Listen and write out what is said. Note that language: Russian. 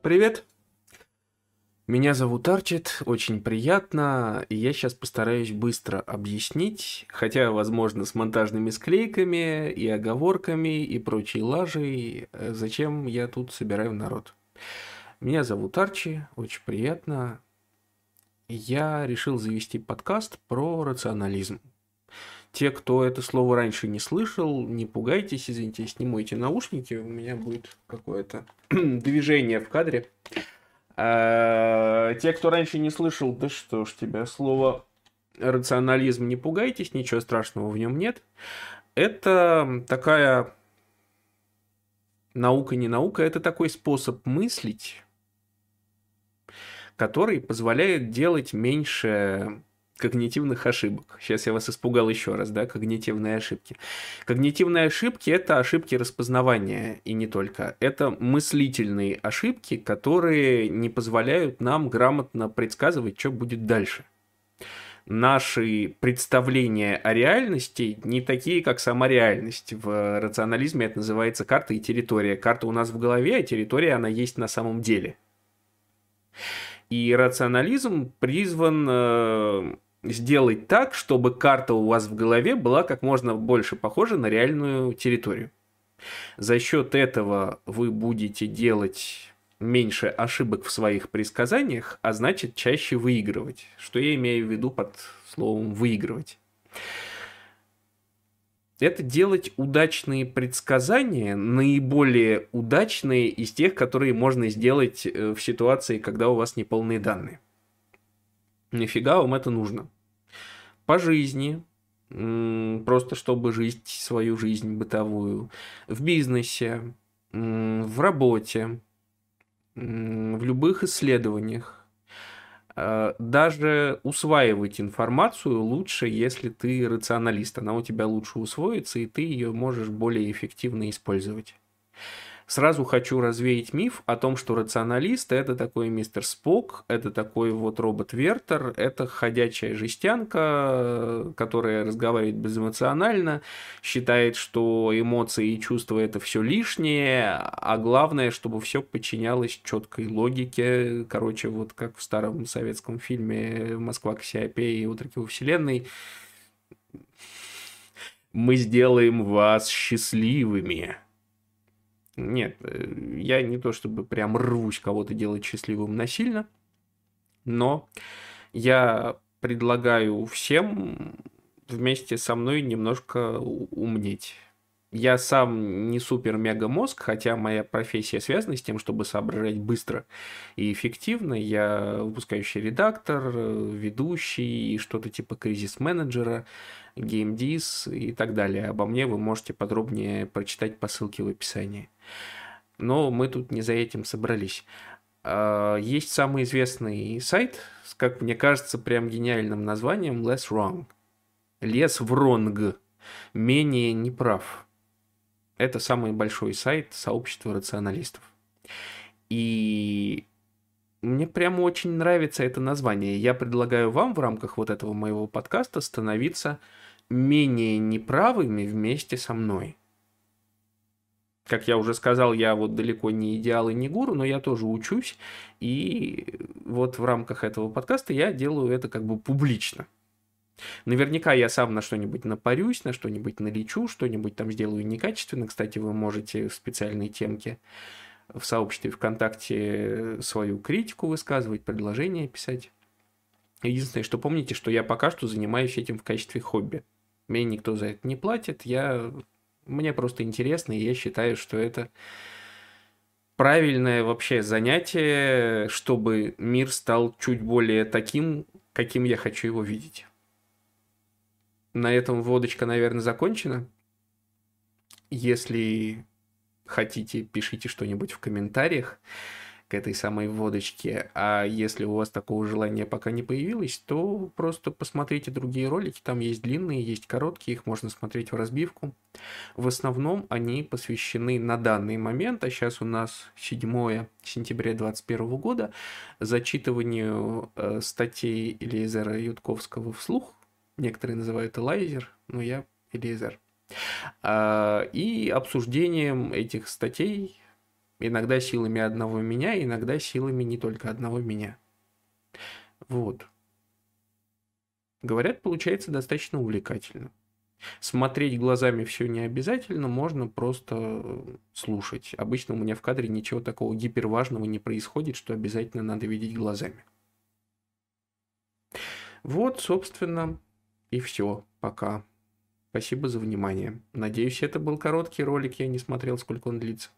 Привет. Меня зовут Арчит, очень приятно, и я сейчас постараюсь быстро объяснить, хотя, возможно, с монтажными склейками и оговорками и прочей лажей, э, зачем я тут собираю народ. Меня зовут Арчи, очень приятно. Я решил завести подкаст про рационализм. Те, кто это слово раньше не слышал, не пугайтесь, извините, снимайте наушники, у меня будет какое-то движение в кадре. А, те, кто раньше не слышал, да что ж тебя, слово рационализм, не пугайтесь, ничего страшного в нем нет. Это такая наука, не наука, это такой способ мыслить, который позволяет делать меньше когнитивных ошибок. Сейчас я вас испугал еще раз, да, когнитивные ошибки. Когнитивные ошибки – это ошибки распознавания, и не только. Это мыслительные ошибки, которые не позволяют нам грамотно предсказывать, что будет дальше. Наши представления о реальности не такие, как сама реальность. В рационализме это называется карта и территория. Карта у нас в голове, а территория, она есть на самом деле. И рационализм призван э, сделать так, чтобы карта у вас в голове была как можно больше похожа на реальную территорию. За счет этого вы будете делать меньше ошибок в своих предсказаниях, а значит чаще выигрывать. Что я имею в виду под словом выигрывать? Это делать удачные предсказания, наиболее удачные из тех, которые можно сделать э, в ситуации, когда у вас неполные данные. Нифига вам это нужно по жизни, просто чтобы жить свою жизнь бытовую, в бизнесе, в работе, в любых исследованиях. А, даже усваивать информацию лучше, если ты рационалист. Она у тебя лучше усвоится, и ты ее можешь более эффективно использовать. Сразу хочу развеять миф о том, что рационалист это такой мистер Спок, это такой вот робот Вертер, это ходячая жестянка, которая разговаривает безэмоционально, считает, что эмоции и чувства это все лишнее, а главное, чтобы все подчинялось четкой логике. Короче, вот как в старом советском фильме «Москва, Кассиопея и утроки во вселенной», мы сделаем вас счастливыми. Нет, э, я не то чтобы прям рвусь кого-то делать счастливым насильно, но я предлагаю всем вместе со мной немножко умнеть. Я сам не супер-мега мозг, хотя моя профессия связана с тем, чтобы соображать быстро и эффективно. Я выпускающий редактор, э, ведущий и что-то типа кризис-менеджера, геймдиз и так далее. Обо мне вы можете подробнее прочитать по ссылке в описании. Но мы тут не за этим собрались. А, есть самый известный сайт с, как мне кажется, прям гениальным названием Less Wrong. Less Wrong. Менее неправ. Это самый большой сайт сообщества рационалистов. И мне прямо очень нравится это название. Я предлагаю вам в рамках вот этого моего подкаста становиться менее неправыми вместе со мной. Как я уже сказал, я вот далеко не идеал и не гуру, но я тоже учусь. И вот в рамках этого подкаста я делаю это как бы публично. Наверняка я сам на что-нибудь напарюсь, на что-нибудь налечу, что-нибудь там сделаю некачественно. Кстати, вы можете в специальной темке в сообществе ВКонтакте свою критику высказывать, предложения писать. Единственное, что помните, что я пока что занимаюсь этим в качестве хобби. Мне никто за это не платит, я мне просто интересно, и я считаю, что это правильное вообще занятие, чтобы мир стал чуть более таким, каким я хочу его видеть. На этом водочка, наверное, закончена. Если хотите, пишите что-нибудь в комментариях к этой самой водочке. А если у вас такого желания пока не появилось, то просто посмотрите другие ролики. Там есть длинные, есть короткие, их можно смотреть в разбивку. В основном они посвящены на данный момент, а сейчас у нас 7 сентября 2021 года, зачитыванию э, статей Элизера Ютковского вслух. Некоторые называют Элайзер, но я Элизер. Э, и обсуждением этих статей Иногда силами одного меня, иногда силами не только одного меня. Вот. Говорят, получается достаточно увлекательно. Смотреть глазами все не обязательно, можно просто слушать. Обычно у меня в кадре ничего такого гиперважного не происходит, что обязательно надо видеть глазами. Вот, собственно, и все. Пока. Спасибо за внимание. Надеюсь, это был короткий ролик, я не смотрел, сколько он длится.